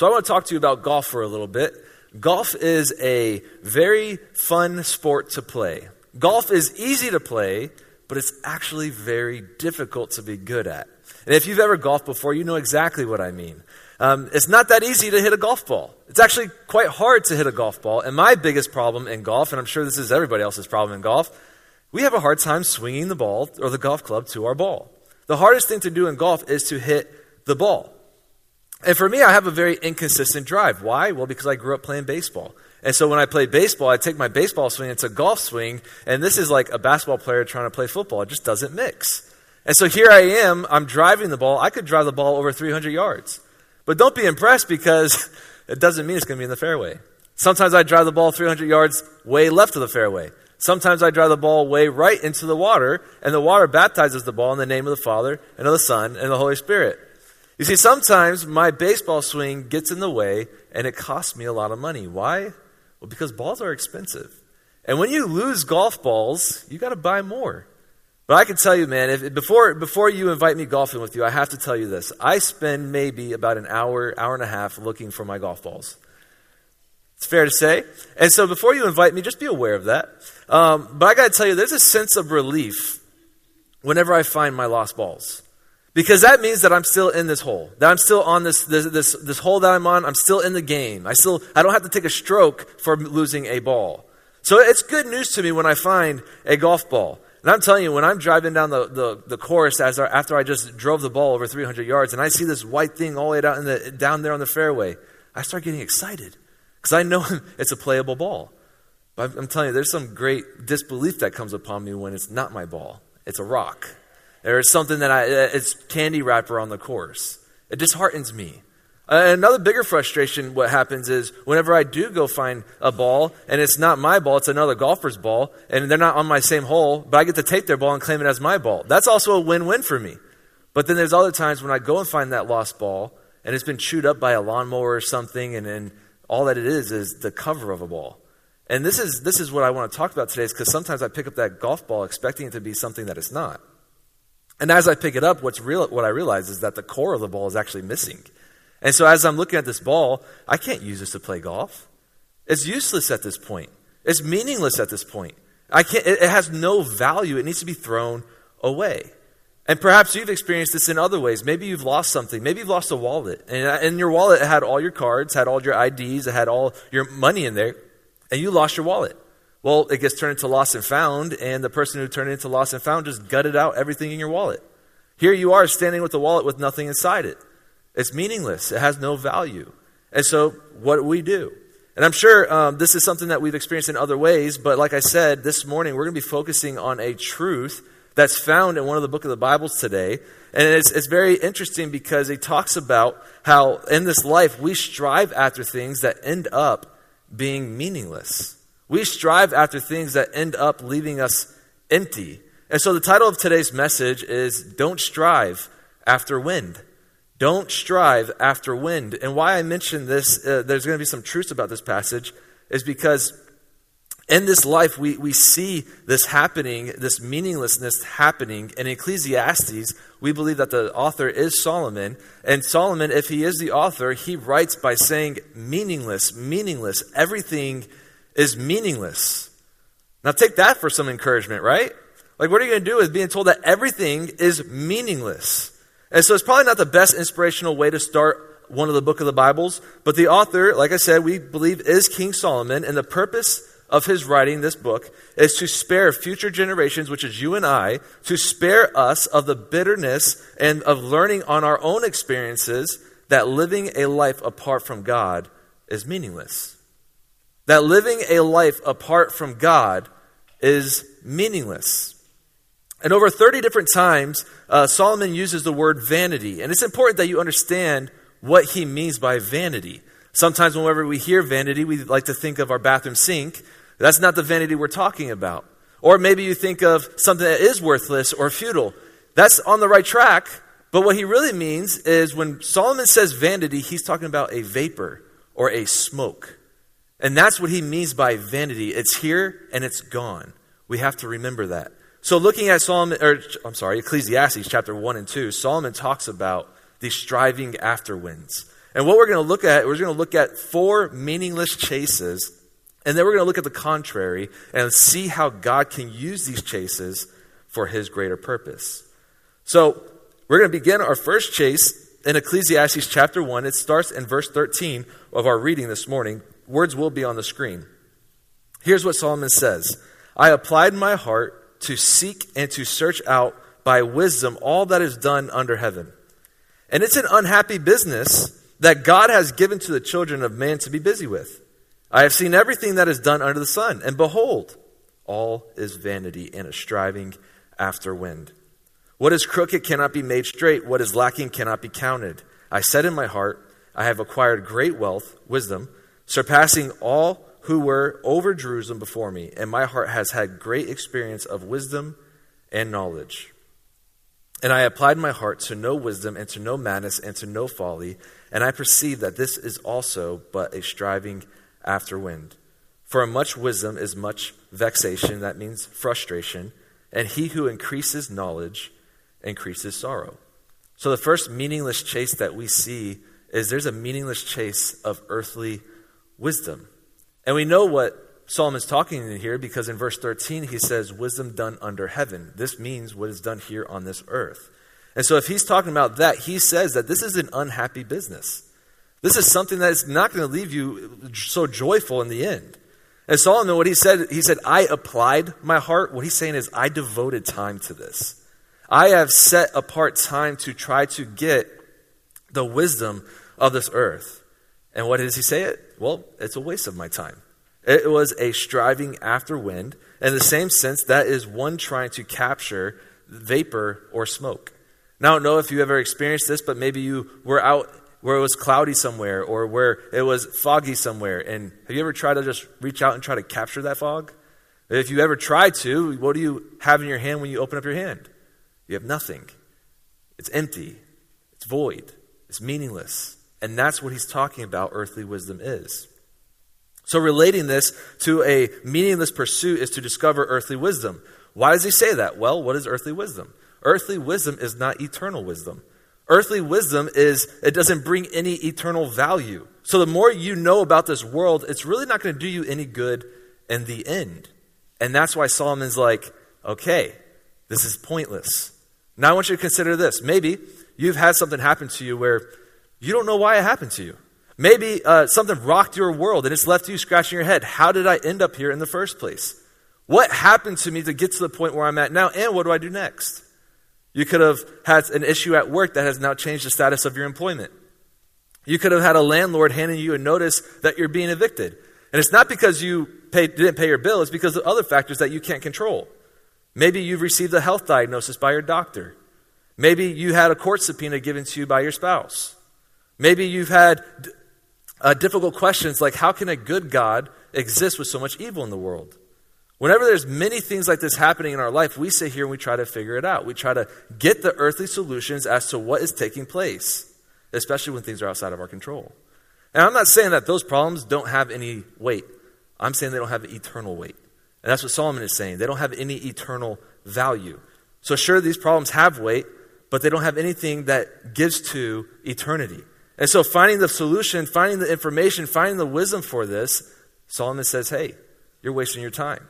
So I want to talk to you about golf for a little bit. Golf is a very fun sport to play. Golf is easy to play, but it's actually very difficult to be good at. And if you've ever golfed before, you know exactly what I mean. Um, it's not that easy to hit a golf ball. It's actually quite hard to hit a golf ball. And my biggest problem in golf, and I'm sure this is everybody else's problem in golf, we have a hard time swinging the ball or the golf club to our ball. The hardest thing to do in golf is to hit the ball. And for me, I have a very inconsistent drive. Why? Well, because I grew up playing baseball. And so when I play baseball, I take my baseball swing, it's a golf swing, and this is like a basketball player trying to play football. It just doesn't mix. And so here I am, I'm driving the ball. I could drive the ball over 300 yards. But don't be impressed because it doesn't mean it's going to be in the fairway. Sometimes I drive the ball 300 yards way left of the fairway. Sometimes I drive the ball way right into the water, and the water baptizes the ball in the name of the Father, and of the Son, and the Holy Spirit. You see, sometimes my baseball swing gets in the way and it costs me a lot of money. Why? Well, because balls are expensive. And when you lose golf balls, you got to buy more. But I can tell you, man, if, before, before you invite me golfing with you, I have to tell you this. I spend maybe about an hour, hour and a half looking for my golf balls. It's fair to say. And so before you invite me, just be aware of that. Um, but I got to tell you, there's a sense of relief whenever I find my lost balls. Because that means that I'm still in this hole. That I'm still on this, this, this, this hole that I'm on. I'm still in the game. I still, I don't have to take a stroke for losing a ball. So it's good news to me when I find a golf ball. And I'm telling you, when I'm driving down the, the, the course as after I just drove the ball over 300 yards and I see this white thing all the way down, the, down there on the fairway, I start getting excited because I know it's a playable ball. But I'm, I'm telling you, there's some great disbelief that comes upon me when it's not my ball. It's a rock. Or something that I, uh, it's candy wrapper on the course. It disheartens me. Uh, another bigger frustration, what happens is whenever I do go find a ball, and it's not my ball, it's another golfer's ball, and they're not on my same hole, but I get to take their ball and claim it as my ball. That's also a win win for me. But then there's other times when I go and find that lost ball, and it's been chewed up by a lawnmower or something, and then all that it is is the cover of a ball. And this is, this is what I want to talk about today, is because sometimes I pick up that golf ball expecting it to be something that it's not. And as I pick it up, what's real, what I realize is that the core of the ball is actually missing. And so as I'm looking at this ball, I can't use this to play golf. It's useless at this point. It's meaningless at this point. I can't, it has no value. It needs to be thrown away. And perhaps you've experienced this in other ways. Maybe you've lost something. Maybe you've lost a wallet. And uh, in your wallet, it had all your cards, had all your IDs, it had all your money in there, and you lost your wallet. Well, it gets turned into lost and found, and the person who turned it into lost and found just gutted out everything in your wallet. Here you are standing with the wallet with nothing inside it. It's meaningless, it has no value. And so, what do we do? And I'm sure um, this is something that we've experienced in other ways, but like I said, this morning we're going to be focusing on a truth that's found in one of the book of the Bibles today. And it's, it's very interesting because he talks about how in this life we strive after things that end up being meaningless. We strive after things that end up leaving us empty. And so the title of today's message is Don't Strive After Wind. Don't strive after wind. And why I mention this, uh, there's going to be some truths about this passage, is because in this life we, we see this happening, this meaninglessness happening. In Ecclesiastes, we believe that the author is Solomon. And Solomon, if he is the author, he writes by saying meaningless, meaningless. Everything is meaningless. Now, take that for some encouragement, right? Like, what are you going to do with being told that everything is meaningless? And so, it's probably not the best inspirational way to start one of the book of the Bibles, but the author, like I said, we believe is King Solomon, and the purpose of his writing this book is to spare future generations, which is you and I, to spare us of the bitterness and of learning on our own experiences that living a life apart from God is meaningless that living a life apart from God is meaningless. And over 30 different times, uh, Solomon uses the word vanity. And it's important that you understand what he means by vanity. Sometimes, whenever we hear vanity, we like to think of our bathroom sink. That's not the vanity we're talking about. Or maybe you think of something that is worthless or futile. That's on the right track. But what he really means is when Solomon says vanity, he's talking about a vapor or a smoke. And that's what he means by vanity. It's here and it's gone. We have to remember that. So looking at Solomon, or I'm sorry, Ecclesiastes chapter 1 and 2, Solomon talks about the striving after winds. And what we're going to look at, we're going to look at four meaningless chases, and then we're going to look at the contrary and see how God can use these chases for his greater purpose. So, we're going to begin our first chase in Ecclesiastes chapter 1. It starts in verse 13 of our reading this morning. Words will be on the screen. Here's what Solomon says I applied my heart to seek and to search out by wisdom all that is done under heaven. And it's an unhappy business that God has given to the children of man to be busy with. I have seen everything that is done under the sun, and behold, all is vanity and a striving after wind. What is crooked cannot be made straight, what is lacking cannot be counted. I said in my heart, I have acquired great wealth, wisdom, surpassing all who were over Jerusalem before me, and my heart has had great experience of wisdom and knowledge. And I applied my heart to know wisdom and to know madness and to know folly. And I perceive that this is also but a striving after wind. For much wisdom is much vexation, that means frustration. And he who increases knowledge increases sorrow. So the first meaningless chase that we see is there's a meaningless chase of earthly wisdom. And we know what Solomon's talking in here because in verse 13 he says, Wisdom done under heaven. This means what is done here on this earth. And so if he's talking about that, he says that this is an unhappy business. This is something that is not going to leave you so joyful in the end. And Solomon, what he said, he said, I applied my heart. What he's saying is, I devoted time to this. I have set apart time to try to get the wisdom of this earth. And what does he say it? Well, it's a waste of my time. It was a striving after wind. In the same sense, that is one trying to capture vapor or smoke. Now, I don't know if you ever experienced this, but maybe you were out where it was cloudy somewhere or where it was foggy somewhere. And have you ever tried to just reach out and try to capture that fog? If you ever tried to, what do you have in your hand when you open up your hand? You have nothing. It's empty. It's void. It's meaningless. And that's what he's talking about earthly wisdom is. So, relating this to a meaningless pursuit is to discover earthly wisdom. Why does he say that? Well, what is earthly wisdom? Earthly wisdom is not eternal wisdom. Earthly wisdom is, it doesn't bring any eternal value. So, the more you know about this world, it's really not going to do you any good in the end. And that's why Solomon's like, okay, this is pointless. Now, I want you to consider this. Maybe you've had something happen to you where you don't know why it happened to you. Maybe uh, something rocked your world and it's left you scratching your head. How did I end up here in the first place? What happened to me to get to the point where I'm at now, and what do I do next? You could have had an issue at work that has now changed the status of your employment. You could have had a landlord handing you a notice that you're being evicted. And it's not because you didn't pay your bill, it's because of other factors that you can't control. Maybe you've received a health diagnosis by your doctor. Maybe you had a court subpoena given to you by your spouse. Maybe you've had uh, difficult questions like how can a good God exist with so much evil in the world? Whenever there's many things like this happening in our life, we sit here and we try to figure it out. We try to get the earthly solutions as to what is taking place, especially when things are outside of our control. And I'm not saying that those problems don't have any weight. I'm saying they don't have eternal weight. And that's what Solomon is saying. They don't have any eternal value. So, sure, these problems have weight, but they don't have anything that gives to eternity. And so, finding the solution, finding the information, finding the wisdom for this, Solomon says, hey, you're wasting your time.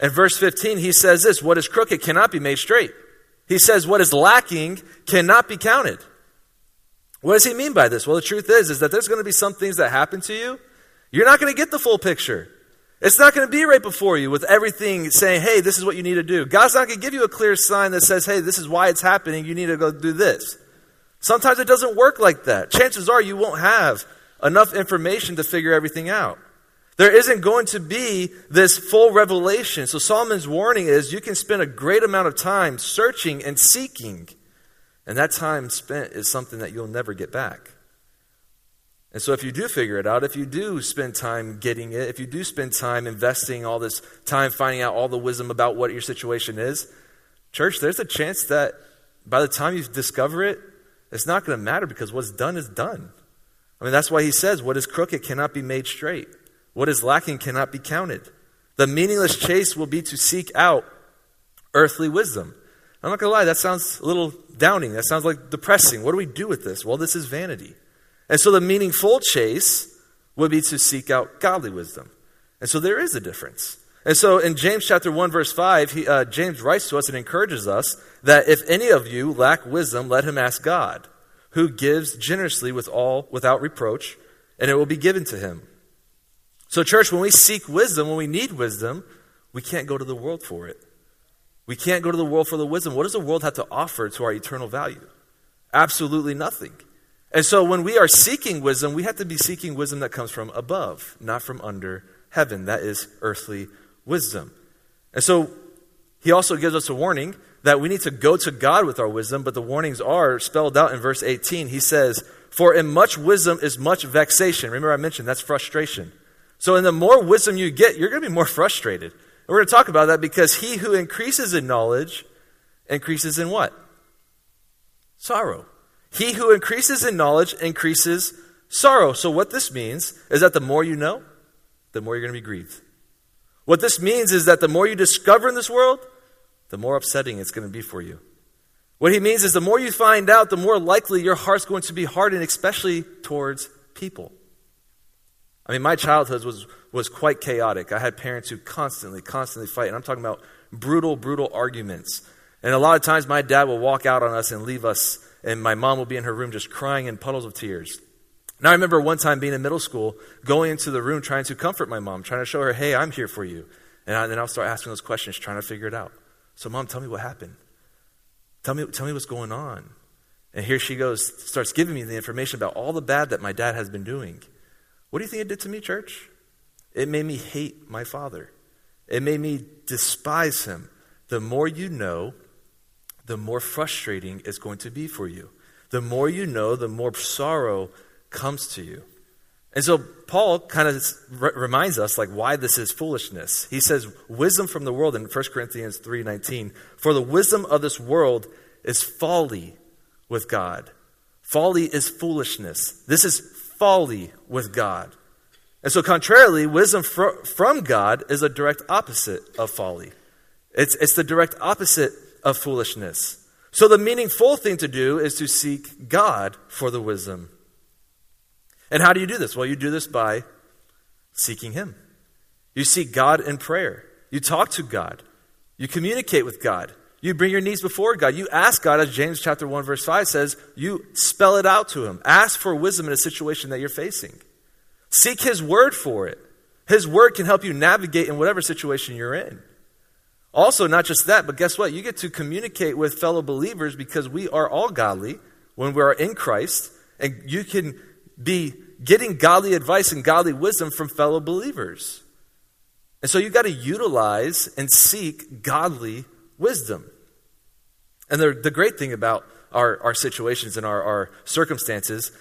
In verse 15, he says this What is crooked cannot be made straight. He says, What is lacking cannot be counted. What does he mean by this? Well, the truth is, is that there's going to be some things that happen to you. You're not going to get the full picture. It's not going to be right before you with everything saying, hey, this is what you need to do. God's not going to give you a clear sign that says, hey, this is why it's happening. You need to go do this. Sometimes it doesn't work like that. Chances are you won't have enough information to figure everything out. There isn't going to be this full revelation. So Solomon's warning is you can spend a great amount of time searching and seeking, and that time spent is something that you'll never get back. And so, if you do figure it out, if you do spend time getting it, if you do spend time investing all this time finding out all the wisdom about what your situation is, church, there's a chance that by the time you discover it, it's not going to matter because what's done is done. I mean, that's why he says, What is crooked cannot be made straight, what is lacking cannot be counted. The meaningless chase will be to seek out earthly wisdom. I'm not going to lie, that sounds a little downing. That sounds like depressing. What do we do with this? Well, this is vanity. And so the meaningful chase would be to seek out godly wisdom. And so there is a difference. And so in James chapter 1, verse 5, he, uh, James writes to us and encourages us that if any of you lack wisdom, let him ask God, who gives generously with all, without reproach, and it will be given to him. So, church, when we seek wisdom, when we need wisdom, we can't go to the world for it. We can't go to the world for the wisdom. What does the world have to offer to our eternal value? Absolutely nothing. And so when we are seeking wisdom, we have to be seeking wisdom that comes from above, not from under heaven. That is earthly wisdom. And so he also gives us a warning that we need to go to God with our wisdom, but the warnings are spelled out in verse 18. He says, For in much wisdom is much vexation. Remember, I mentioned that's frustration. So, in the more wisdom you get, you're going to be more frustrated. And we're going to talk about that because he who increases in knowledge increases in what? Sorrow. He who increases in knowledge increases sorrow. So, what this means is that the more you know, the more you're going to be grieved. What this means is that the more you discover in this world, the more upsetting it's going to be for you. What he means is the more you find out, the more likely your heart's going to be hardened, especially towards people. I mean, my childhood was, was quite chaotic. I had parents who constantly, constantly fight. And I'm talking about brutal, brutal arguments. And a lot of times my dad will walk out on us and leave us, and my mom will be in her room just crying in puddles of tears. Now, I remember one time being in middle school, going into the room trying to comfort my mom, trying to show her, hey, I'm here for you. And then I'll start asking those questions, trying to figure it out. So, mom, tell me what happened. Tell me, tell me what's going on. And here she goes, starts giving me the information about all the bad that my dad has been doing. What do you think it did to me, church? It made me hate my father. It made me despise him. The more you know, the more frustrating it's going to be for you. The more you know, the more sorrow comes to you. And so Paul kind of reminds us like why this is foolishness. He says wisdom from the world in 1 Corinthians 3:19, for the wisdom of this world is folly with God. Folly is foolishness. This is folly with God. And so contrarily, wisdom fr- from God is a direct opposite of folly. It's, it's the direct opposite of foolishness. So the meaningful thing to do is to seek God for the wisdom. And how do you do this? Well, you do this by seeking Him. You seek God in prayer. You talk to God. You communicate with God. You bring your needs before God. You ask God, as James chapter 1, verse 5 says, you spell it out to Him. Ask for wisdom in a situation that you're facing. Seek His word for it. His word can help you navigate in whatever situation you're in. Also, not just that, but guess what? You get to communicate with fellow believers because we are all godly when we are in Christ, and you can be getting godly advice and godly wisdom from fellow believers. And so you've got to utilize and seek godly wisdom. And the, the great thing about our, our situations and our, our circumstances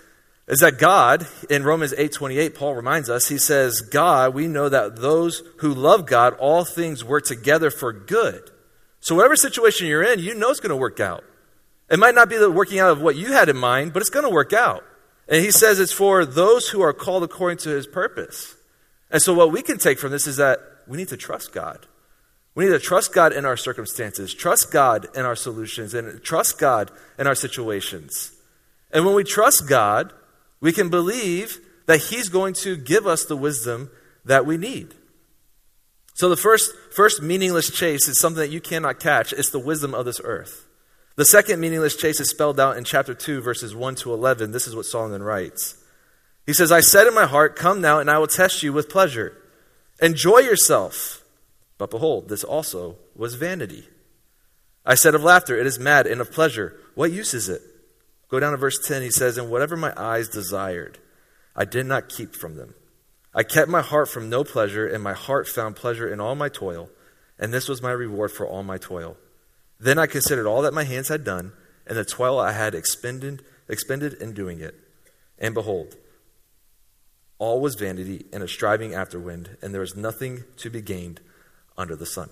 is that God, in Romans 8:28, Paul reminds us, he says, God, we know that those who love God, all things work together for good. So whatever situation you're in, you know it's going to work out. It might not be the working out of what you had in mind, but it's going to work out. And he says it's for those who are called according to his purpose. And so, what we can take from this is that we need to trust God. We need to trust God in our circumstances, trust God in our solutions, and trust God in our situations. And when we trust God, we can believe that He's going to give us the wisdom that we need. So, the first, first meaningless chase is something that you cannot catch. It's the wisdom of this earth. The second meaningless chase is spelled out in chapter 2, verses 1 to 11. This is what Solomon writes. He says, I said in my heart, Come now, and I will test you with pleasure. Enjoy yourself. But behold, this also was vanity. I said of laughter, It is mad, and of pleasure, what use is it? Go down to verse 10. He says, And whatever my eyes desired, I did not keep from them. I kept my heart from no pleasure, and my heart found pleasure in all my toil, and this was my reward for all my toil. Then I considered all that my hands had done, and the toil I had expended, expended in doing it. And behold, all was vanity and a striving after wind, and there was nothing to be gained under the sun.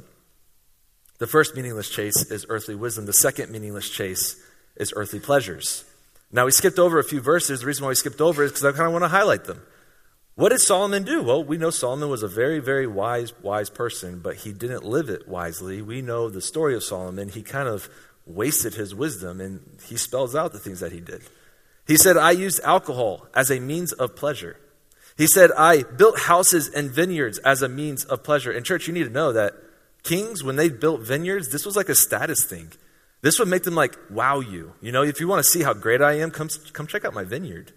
The first meaningless chase is earthly wisdom. The second meaningless chase is earthly pleasures. Now, we skipped over a few verses. The reason why we skipped over is because I kind of want to highlight them. What did Solomon do? Well, we know Solomon was a very, very wise, wise person, but he didn't live it wisely. We know the story of Solomon. He kind of wasted his wisdom, and he spells out the things that he did. He said, I used alcohol as a means of pleasure. He said, I built houses and vineyards as a means of pleasure. And, church, you need to know that kings, when they built vineyards, this was like a status thing. This would make them like wow you. You know, if you want to see how great I am, come, come check out my vineyard.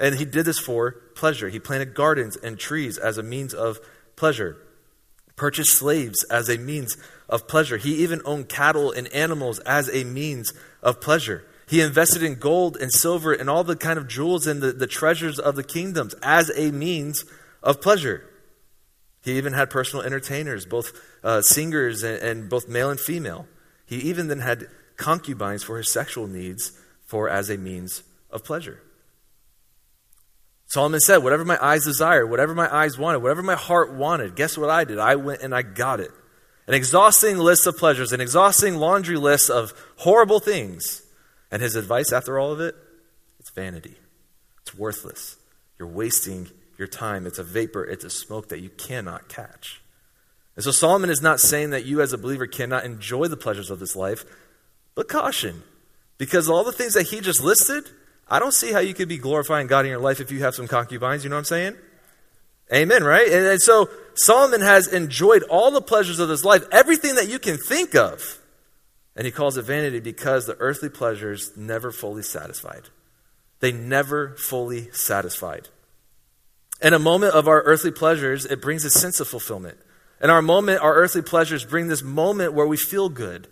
And he did this for pleasure. He planted gardens and trees as a means of pleasure, purchased slaves as a means of pleasure. He even owned cattle and animals as a means of pleasure. He invested in gold and silver and all the kind of jewels and the, the treasures of the kingdoms as a means of pleasure. He even had personal entertainers, both uh, singers and, and both male and female. He even then had concubines for his sexual needs for as a means of pleasure. Solomon said, Whatever my eyes desired, whatever my eyes wanted, whatever my heart wanted, guess what I did? I went and I got it. An exhausting list of pleasures, an exhausting laundry list of horrible things. And his advice after all of it? It's vanity. It's worthless. You're wasting your time. It's a vapor, it's a smoke that you cannot catch. And so Solomon is not saying that you as a believer cannot enjoy the pleasures of this life, but caution. Because all the things that he just listed, I don't see how you could be glorifying God in your life if you have some concubines. You know what I'm saying? Amen, right? And, and so Solomon has enjoyed all the pleasures of his life, everything that you can think of. And he calls it vanity because the earthly pleasures never fully satisfied. They never fully satisfied. In a moment of our earthly pleasures, it brings a sense of fulfillment. In our moment, our earthly pleasures bring this moment where we feel good.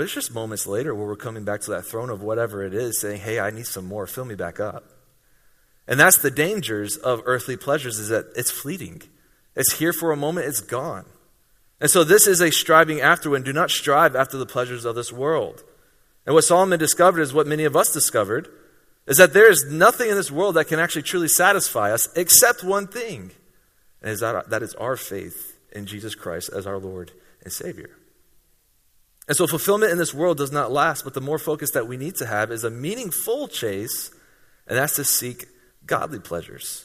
But it's just moments later where we're coming back to that throne of whatever it is, saying, hey, I need some more. Fill me back up. And that's the dangers of earthly pleasures is that it's fleeting. It's here for a moment, it's gone. And so this is a striving after when do not strive after the pleasures of this world. And what Solomon discovered is what many of us discovered is that there is nothing in this world that can actually truly satisfy us except one thing. And is that, that is our faith in Jesus Christ as our Lord and Savior. And so fulfillment in this world does not last, but the more focus that we need to have is a meaningful chase, and that's to seek godly pleasures.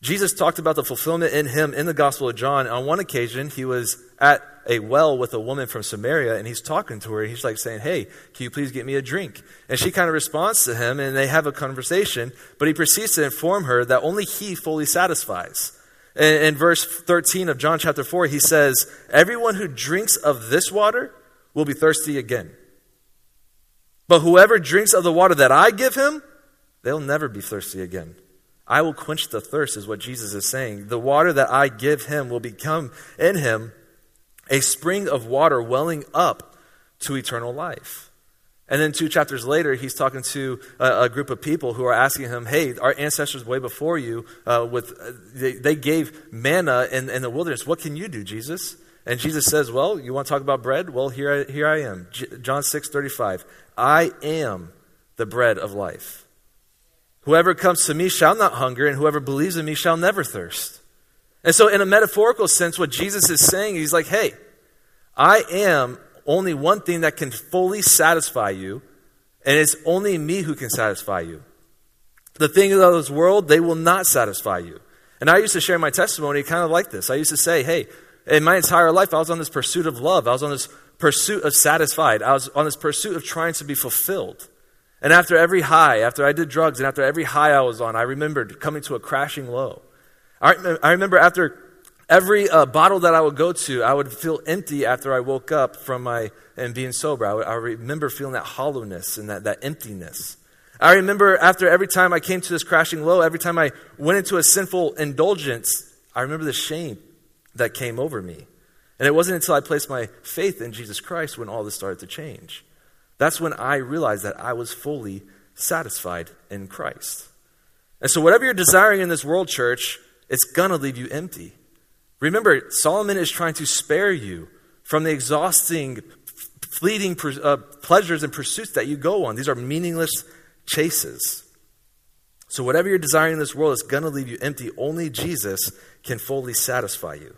Jesus talked about the fulfillment in him in the Gospel of John. On one occasion, he was at a well with a woman from Samaria, and he's talking to her, and he's like saying, Hey, can you please get me a drink? And she kind of responds to him, and they have a conversation, but he proceeds to inform her that only he fully satisfies. In, in verse 13 of John chapter 4, he says, Everyone who drinks of this water will be thirsty again. But whoever drinks of the water that I give him, they'll never be thirsty again. I will quench the thirst, is what Jesus is saying. The water that I give him will become in him a spring of water welling up to eternal life. And then two chapters later, he's talking to a, a group of people who are asking him, "Hey, our ancestors way before you, uh, with uh, they, they, gave manna in, in, the wilderness. What can you do, Jesus?" And Jesus says, "Well, you want to talk about bread? Well, here I, here I am. John six thirty five. I am the bread of life." Whoever comes to me shall not hunger, and whoever believes in me shall never thirst. And so, in a metaphorical sense, what Jesus is saying, he's like, hey, I am only one thing that can fully satisfy you, and it's only me who can satisfy you. The things of this world, they will not satisfy you. And I used to share my testimony kind of like this. I used to say, hey, in my entire life, I was on this pursuit of love. I was on this pursuit of satisfied. I was on this pursuit of trying to be fulfilled. And after every high, after I did drugs, and after every high I was on, I remembered coming to a crashing low. I, I remember after every uh, bottle that I would go to, I would feel empty after I woke up from my and being sober. I, would, I remember feeling that hollowness and that, that emptiness. I remember after every time I came to this crashing low, every time I went into a sinful indulgence, I remember the shame that came over me. And it wasn't until I placed my faith in Jesus Christ when all this started to change. That's when I realized that I was fully satisfied in Christ. And so, whatever you're desiring in this world, church, it's going to leave you empty. Remember, Solomon is trying to spare you from the exhausting, fleeting uh, pleasures and pursuits that you go on. These are meaningless chases. So, whatever you're desiring in this world is going to leave you empty. Only Jesus can fully satisfy you.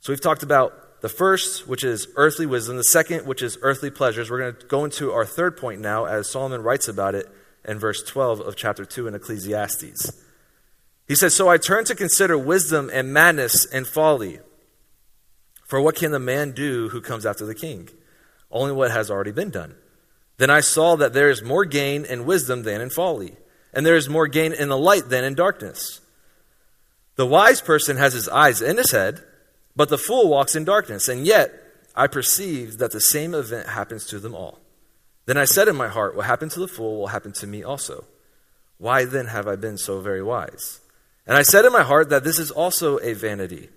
So, we've talked about the first, which is earthly wisdom, the second, which is earthly pleasures. We're going to go into our third point now, as Solomon writes about it in verse 12 of chapter 2 in Ecclesiastes. He says, So I turned to consider wisdom and madness and folly. For what can the man do who comes after the king? Only what has already been done. Then I saw that there is more gain in wisdom than in folly, and there is more gain in the light than in darkness. The wise person has his eyes in his head, but the fool walks in darkness. And yet I perceive that the same event happens to them all. Then I said in my heart, What happened to the fool will happen to me also. Why then have I been so very wise? And I said in my heart that this is also a vanity.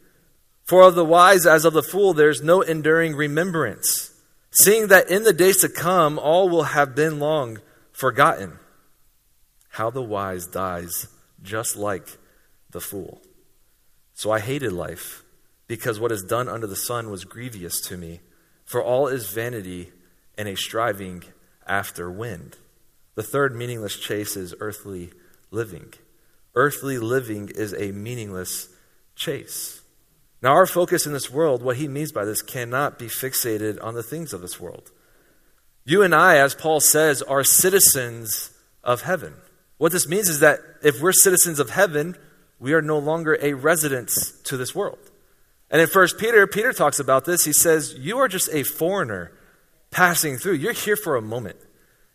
For of the wise as of the fool there is no enduring remembrance, seeing that in the days to come all will have been long forgotten. How the wise dies just like the fool. So I hated life, because what is done under the sun was grievous to me, for all is vanity and a striving after wind. The third meaningless chase is earthly living. Earthly living is a meaningless chase. Now, our focus in this world, what he means by this, cannot be fixated on the things of this world. You and I, as Paul says, are citizens of heaven. What this means is that if we're citizens of heaven, we are no longer a residence to this world. And in First Peter, Peter talks about this. He says, You are just a foreigner passing through. You're here for a moment.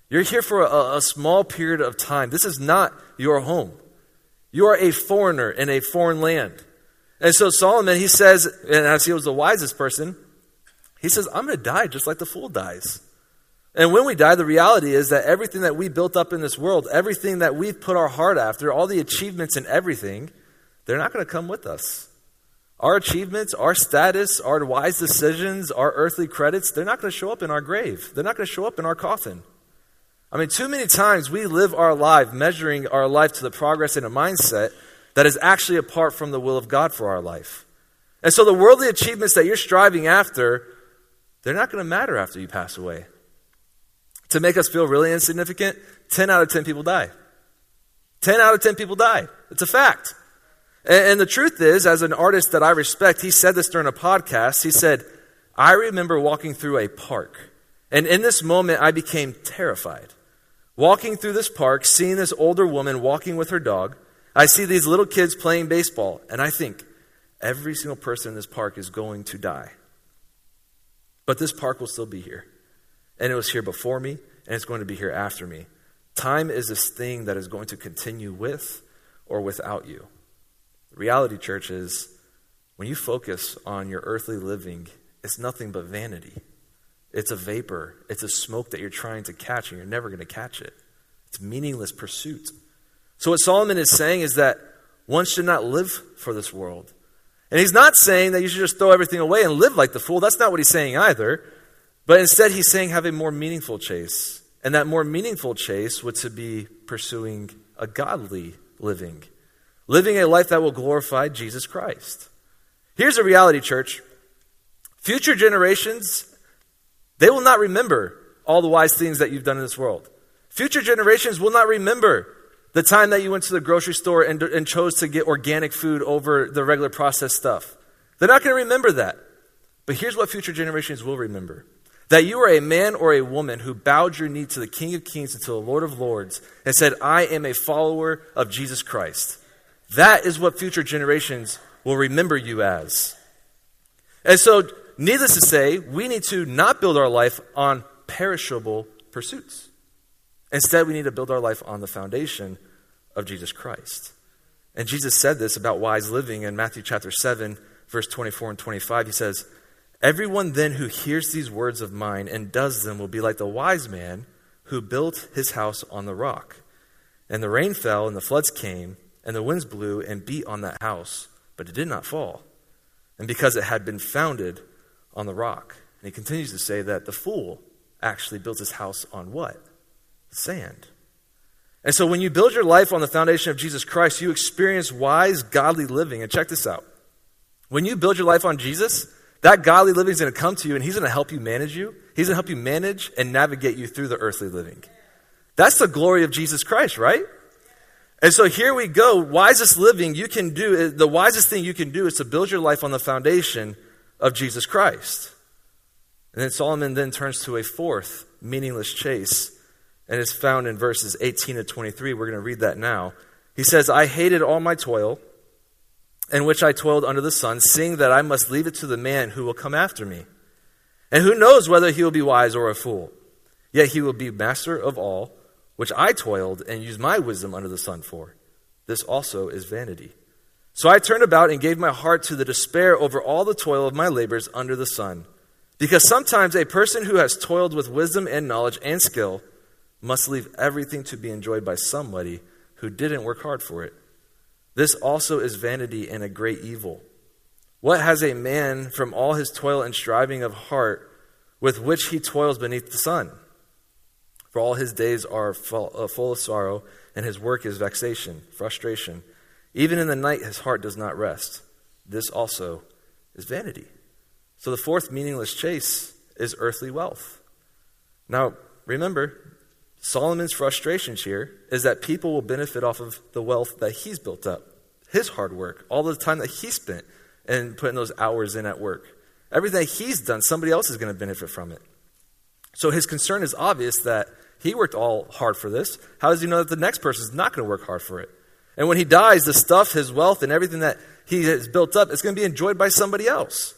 You're here for a, a small period of time. This is not your home. You are a foreigner in a foreign land. And so Solomon, he says, and as he was the wisest person, he says, I'm going to die just like the fool dies. And when we die, the reality is that everything that we built up in this world, everything that we've put our heart after, all the achievements and everything, they're not going to come with us. Our achievements, our status, our wise decisions, our earthly credits, they're not going to show up in our grave. They're not going to show up in our coffin. I mean, too many times we live our life measuring our life to the progress in a mindset that is actually apart from the will of God for our life. And so the worldly achievements that you're striving after, they're not going to matter after you pass away. To make us feel really insignificant, 10 out of 10 people die. 10 out of 10 people die. It's a fact. And, the truth is, as an artist that I respect, he said this during a podcast. He said, I remember walking through a park, and in this moment, I became terrified. Walking through this park, seeing this older woman walking with her dog, I see these little kids playing baseball, and I think every single person in this park is going to die. But this park will still be here. And it was here before me, and it's going to be here after me. Time is this thing that is going to continue with or without you. Reality, church, is when you focus on your earthly living, it's nothing but vanity. It's a vapor, it's a smoke that you're trying to catch, and you're never going to catch it. It's meaningless pursuit. So, what Solomon is saying is that one should not live for this world. And he's not saying that you should just throw everything away and live like the fool. That's not what he's saying either. But instead, he's saying have a more meaningful chase. And that more meaningful chase would to be pursuing a godly living, living a life that will glorify Jesus Christ. Here's a reality, church. Future generations, they will not remember all the wise things that you've done in this world. Future generations will not remember the time that you went to the grocery store and, and chose to get organic food over the regular processed stuff. They're not going to remember that. But here's what future generations will remember that you are a man or a woman who bowed your knee to the King of Kings and to the Lord of Lords and said, I am a follower of Jesus Christ. That is what future generations will remember you as. And so, needless to say, we need to not build our life on perishable pursuits. Instead, we need to build our life on the foundation of Jesus Christ. And Jesus said this about wise living in Matthew chapter 7, verse 24 and 25. He says, Everyone then who hears these words of mine and does them will be like the wise man who built his house on the rock. And the rain fell, and the floods came, and the winds blew and beat on that house, but it did not fall. And because it had been founded on the rock. And he continues to say that the fool actually builds his house on what? Sand. And so when you build your life on the foundation of Jesus Christ, you experience wise, godly living. And check this out. When you build your life on Jesus, that godly living is going to come to you and he's going to help you manage you. He's going to help you manage and navigate you through the earthly living. That's the glory of Jesus Christ, right? And so here we go. Wisest living you can do, the wisest thing you can do is to build your life on the foundation of Jesus Christ. And then Solomon then turns to a fourth meaningless chase and it's found in verses 18 to 23. We're going to read that now. He says, I hated all my toil, in which I toiled under the sun, seeing that I must leave it to the man who will come after me. And who knows whether he will be wise or a fool? Yet he will be master of all. Which I toiled and used my wisdom under the sun for. This also is vanity. So I turned about and gave my heart to the despair over all the toil of my labors under the sun. Because sometimes a person who has toiled with wisdom and knowledge and skill must leave everything to be enjoyed by somebody who didn't work hard for it. This also is vanity and a great evil. What has a man from all his toil and striving of heart with which he toils beneath the sun? For all his days are full, uh, full of sorrow, and his work is vexation, frustration. Even in the night, his heart does not rest. This also is vanity. So the fourth meaningless chase is earthly wealth. Now, remember, Solomon's frustrations here is that people will benefit off of the wealth that he's built up, his hard work, all the time that he spent and putting those hours in at work. Everything he's done, somebody else is going to benefit from it. So his concern is obvious that he worked all hard for this. How does he know that the next person is not going to work hard for it? And when he dies, the stuff, his wealth, and everything that he has built up is going to be enjoyed by somebody else.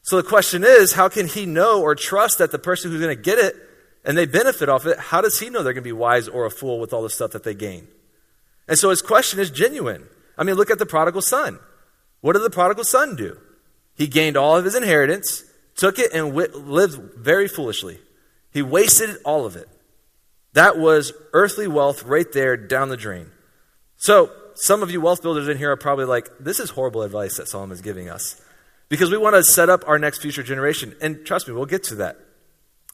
So the question is, how can he know or trust that the person who's going to get it and they benefit off it, how does he know they're going to be wise or a fool with all the stuff that they gain? And so his question is genuine. I mean, look at the prodigal son. What did the prodigal son do? He gained all of his inheritance, took it, and lived very foolishly. He wasted all of it. That was earthly wealth right there down the drain. So, some of you wealth builders in here are probably like, this is horrible advice that Solomon is giving us. Because we want to set up our next future generation. And trust me, we'll get to that.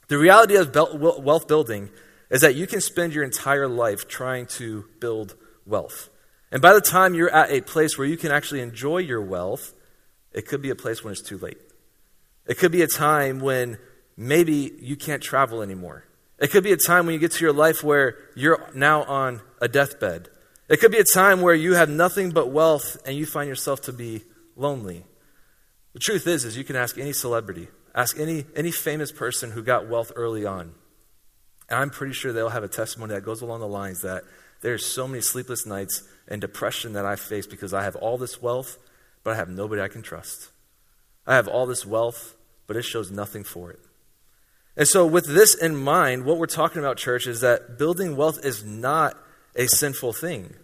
The reality of wealth building is that you can spend your entire life trying to build wealth. And by the time you're at a place where you can actually enjoy your wealth, it could be a place when it's too late. It could be a time when maybe you can't travel anymore. It could be a time when you get to your life where you're now on a deathbed. It could be a time where you have nothing but wealth and you find yourself to be lonely. The truth is is you can ask any celebrity Ask any, any famous person who got wealth early on. And I'm pretty sure they'll have a testimony that goes along the lines that there's so many sleepless nights and depression that I face because I have all this wealth, but I have nobody I can trust. I have all this wealth, but it shows nothing for it. And so, with this in mind, what we're talking about, church, is that building wealth is not a sinful thing.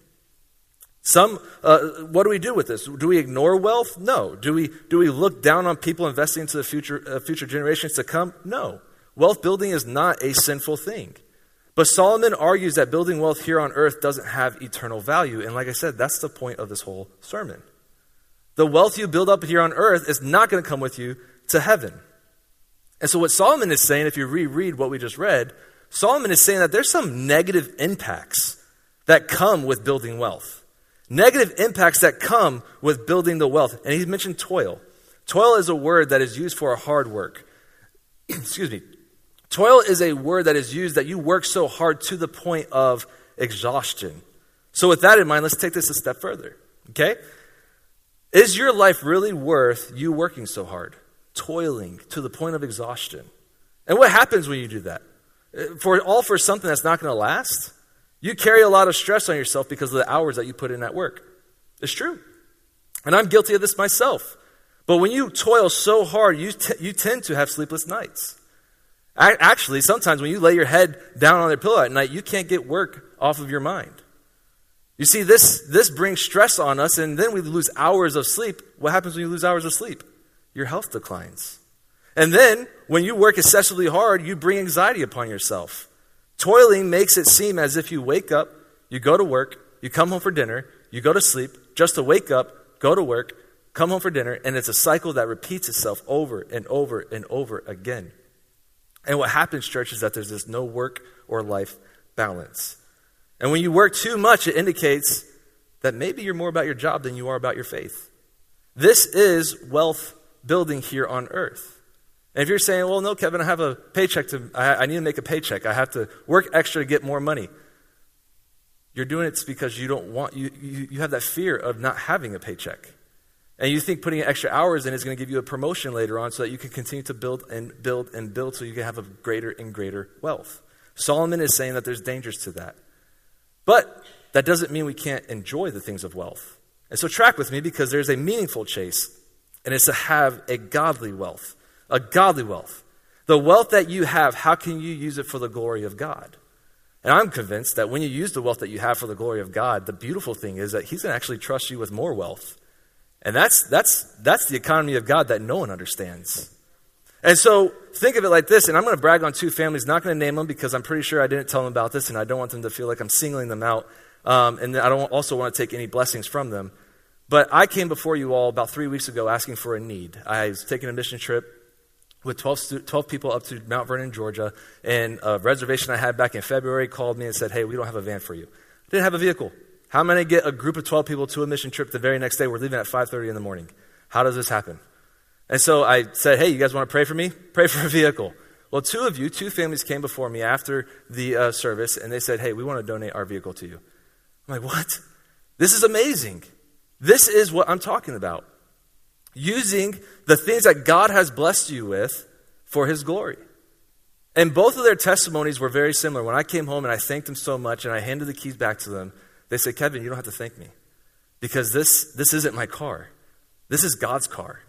Some, uh, what do we do with this? Do we ignore wealth? No. Do we, do we look down on people investing into the future, uh, future generations to come? No. Wealth building is not a sinful thing. But Solomon argues that building wealth here on earth doesn't have eternal value. And like I said, that's the point of this whole sermon. The wealth you build up here on earth is not going to come with you to heaven. And so, what Solomon is saying, if you reread what we just read, Solomon is saying that there's some negative impacts that come with building wealth negative impacts that come with building the wealth. And he's mentioned toil. Toil is a word that is used for hard work. Excuse me. Toil is a word that is used that you work so hard to the point of exhaustion. So, with that in mind, let's take this a step further. Okay? Is your life really worth you working so hard, toiling to the point of exhaustion? And what happens when you do that? Uh, for all for something that's not going to last? You carry a lot of stress on yourself because of the hours that you put in at work. It's true. And I'm guilty of this myself. But when you toil so hard, you, t- you tend to have sleepless nights. I, actually, sometimes when you lay your head down on your pillow at night, you can't get work off of your mind. You see, this, this brings stress on us, and then we lose hours of sleep. What happens when you lose hours of sleep? Your health declines. And then, when you work excessively hard, you bring anxiety upon yourself. Toiling makes it seem as if you wake up, you go to work, you come home for dinner, you go to sleep, just to wake up, go to work, come home for dinner, and it's a cycle that repeats itself over and over and over again. And what happens, church, is that there's this no work or life balance. And when you work too much, it indicates that maybe you're more about your job than you are about your faith. This is wealth building here on earth. And if you're saying, well, no, Kevin, I have a paycheck to, I, I need to make a paycheck. I have to work extra to get more money. You're doing it because you don't want, you, you, you have that fear of not having a paycheck. And you think putting extra hours in is going to give you a promotion later on so that you can continue to build and build and build so you can have a greater and greater wealth. Solomon is saying that there's dangers to that. But that doesn't mean we can't enjoy the things of wealth. And so track with me because there's a meaningful chase, and it's to have a godly wealth a godly wealth. The wealth that you have, how can you use it for the glory of God? And I'm convinced that when you use the wealth that you have for the glory of God, the beautiful thing is that He's going to actually trust you with more wealth. And that's, that's, that's the economy of God that no one understands. And so think of it like this, and I'm going to brag on two families, not going to name them because I'm pretty sure I didn't tell them about this, and I don't want them to feel like I'm singling them out. Um, and I don't also want to take any blessings from them. But I came before you all about three weeks ago asking for a need. I was taking a mission trip with 12, stu- 12 people up to Mount Vernon, Georgia, and a reservation I had back in February called me and said, Hey, we don't have a van for you. I didn't have a vehicle. How am I going to get a group of 12 people to a mission trip the very next day? We're leaving at 5.30 in the morning. How does this happen? And so I said, hey, you guys want to pray for me? Pray for a vehicle. Well, two of you, two families came before me after the uh, service, and they said, hey, we want to donate our vehicle to you. I'm like, what? This is amazing. This is what I'm talking about. Using the things that God has blessed you with for His glory. And both of their testimonies were very similar. When I came home and I thanked them so much and I handed the keys back to them, they said, Kevin, you don't have to thank me because this, this isn't my car. This is God's car.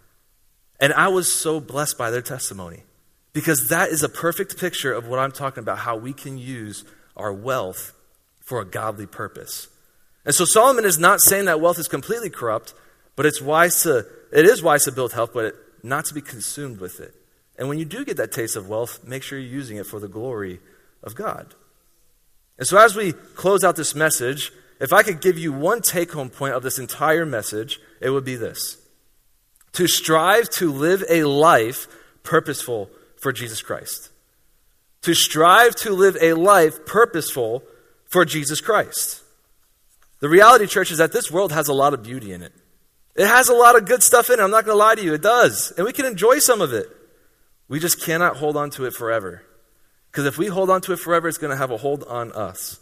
And I was so blessed by their testimony because that is a perfect picture of what I'm talking about how we can use our wealth for a godly purpose. And so Solomon is not saying that wealth is completely corrupt, but it's wise to it is wise to build health, but not to be consumed with it. And when you do get that taste of wealth, make sure you're using it for the glory of God. And so as we close out this message, if I could give you one take home point of this entire message, it would be this to strive to live a life purposeful for Jesus Christ. To strive to live a life purposeful for Jesus Christ. The reality, church, is that this world has a lot of beauty in it. It has a lot of good stuff in it. I'm not going to lie to you. It does. And we can enjoy some of it. We just cannot hold on to it forever. Because if we hold on to it forever, it's going to have a hold on us.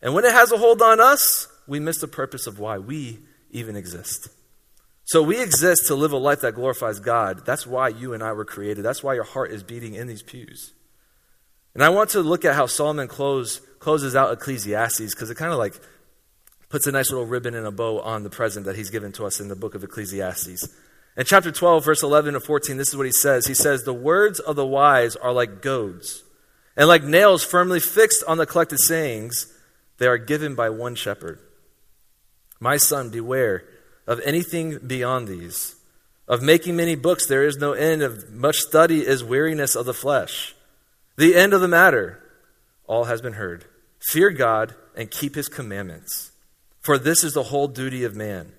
And when it has a hold on us, we miss the purpose of why we even exist. So we exist to live a life that glorifies God. That's why you and I were created. That's why your heart is beating in these pews. And I want to look at how Solomon close, closes out Ecclesiastes because it kind of like puts a nice little ribbon and a bow on the present that he's given to us in the book of Ecclesiastes. In chapter 12, verse 11 to 14, this is what he says. He says, The words of the wise are like goads, and like nails firmly fixed on the collected sayings. They are given by one shepherd. My son, beware of anything beyond these. Of making many books, there is no end. Of much study is weariness of the flesh. The end of the matter, all has been heard. Fear God and keep his commandments. For this is the whole duty of man.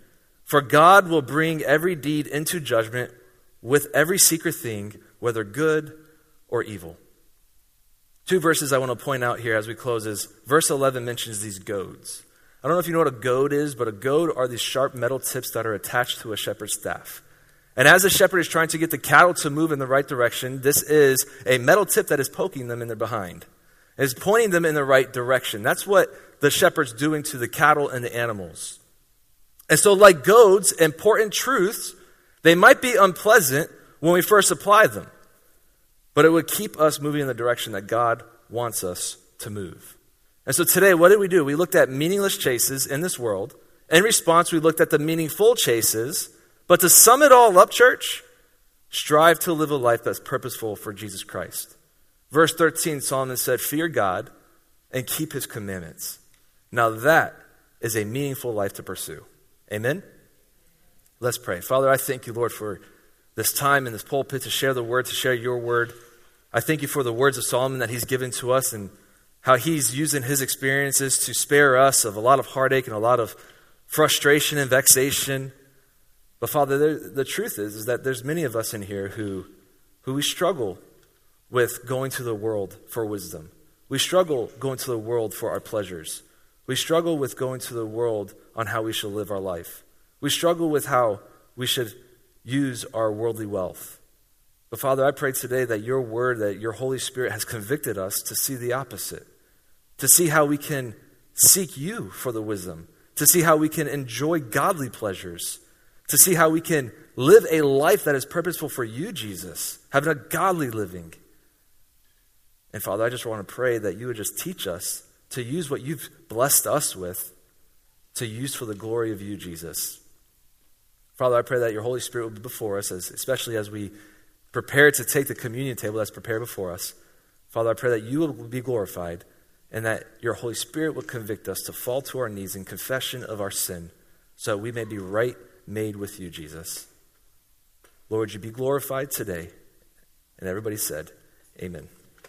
For God will bring every deed into judgment with every secret thing, whether good or evil. Two verses I want to point out here as we close is verse 11 mentions these goads. I don't know if you know what a goad is, but a goad are these sharp metal tips that are attached to a shepherd's staff. And as the shepherd is trying to get the cattle to move in the right direction, this is a metal tip that is poking them in their behind. Is pointing them in the right direction. That's what the shepherd's doing to the cattle and the animals. And so, like goads, important truths, they might be unpleasant when we first apply them, but it would keep us moving in the direction that God wants us to move. And so today, what did we do? We looked at meaningless chases in this world. In response, we looked at the meaningful chases. But to sum it all up, church, strive to live a life that's purposeful for Jesus Christ. Verse 13, Solomon said, Fear God and keep his commandments. Now that is a meaningful life to pursue. Amen? Let's pray. Father, I thank you, Lord, for this time in this pulpit to share the word, to share your word. I thank you for the words of Solomon that he's given to us and how he's using his experiences to spare us of a lot of heartache and a lot of frustration and vexation. But Father, the, the truth is, is that there's many of us in here who, who we struggle with going to the world for wisdom. We struggle going to the world for our pleasures. We struggle with going to the world on how we should live our life. We struggle with how we should use our worldly wealth. But Father, I pray today that your word, that your Holy Spirit has convicted us to see the opposite to see how we can seek you for the wisdom, to see how we can enjoy godly pleasures, to see how we can live a life that is purposeful for you, Jesus, having a godly living. And Father, I just want to pray that you would just teach us to use what you've blessed us with to use for the glory of you, Jesus. Father, I pray that your Holy Spirit will be before us, as, especially as we prepare to take the communion table that's prepared before us. Father, I pray that you will be glorified and that your Holy Spirit will convict us to fall to our knees in confession of our sin so that we may be right made with you, Jesus. Lord, you be glorified today. And everybody said, Amen.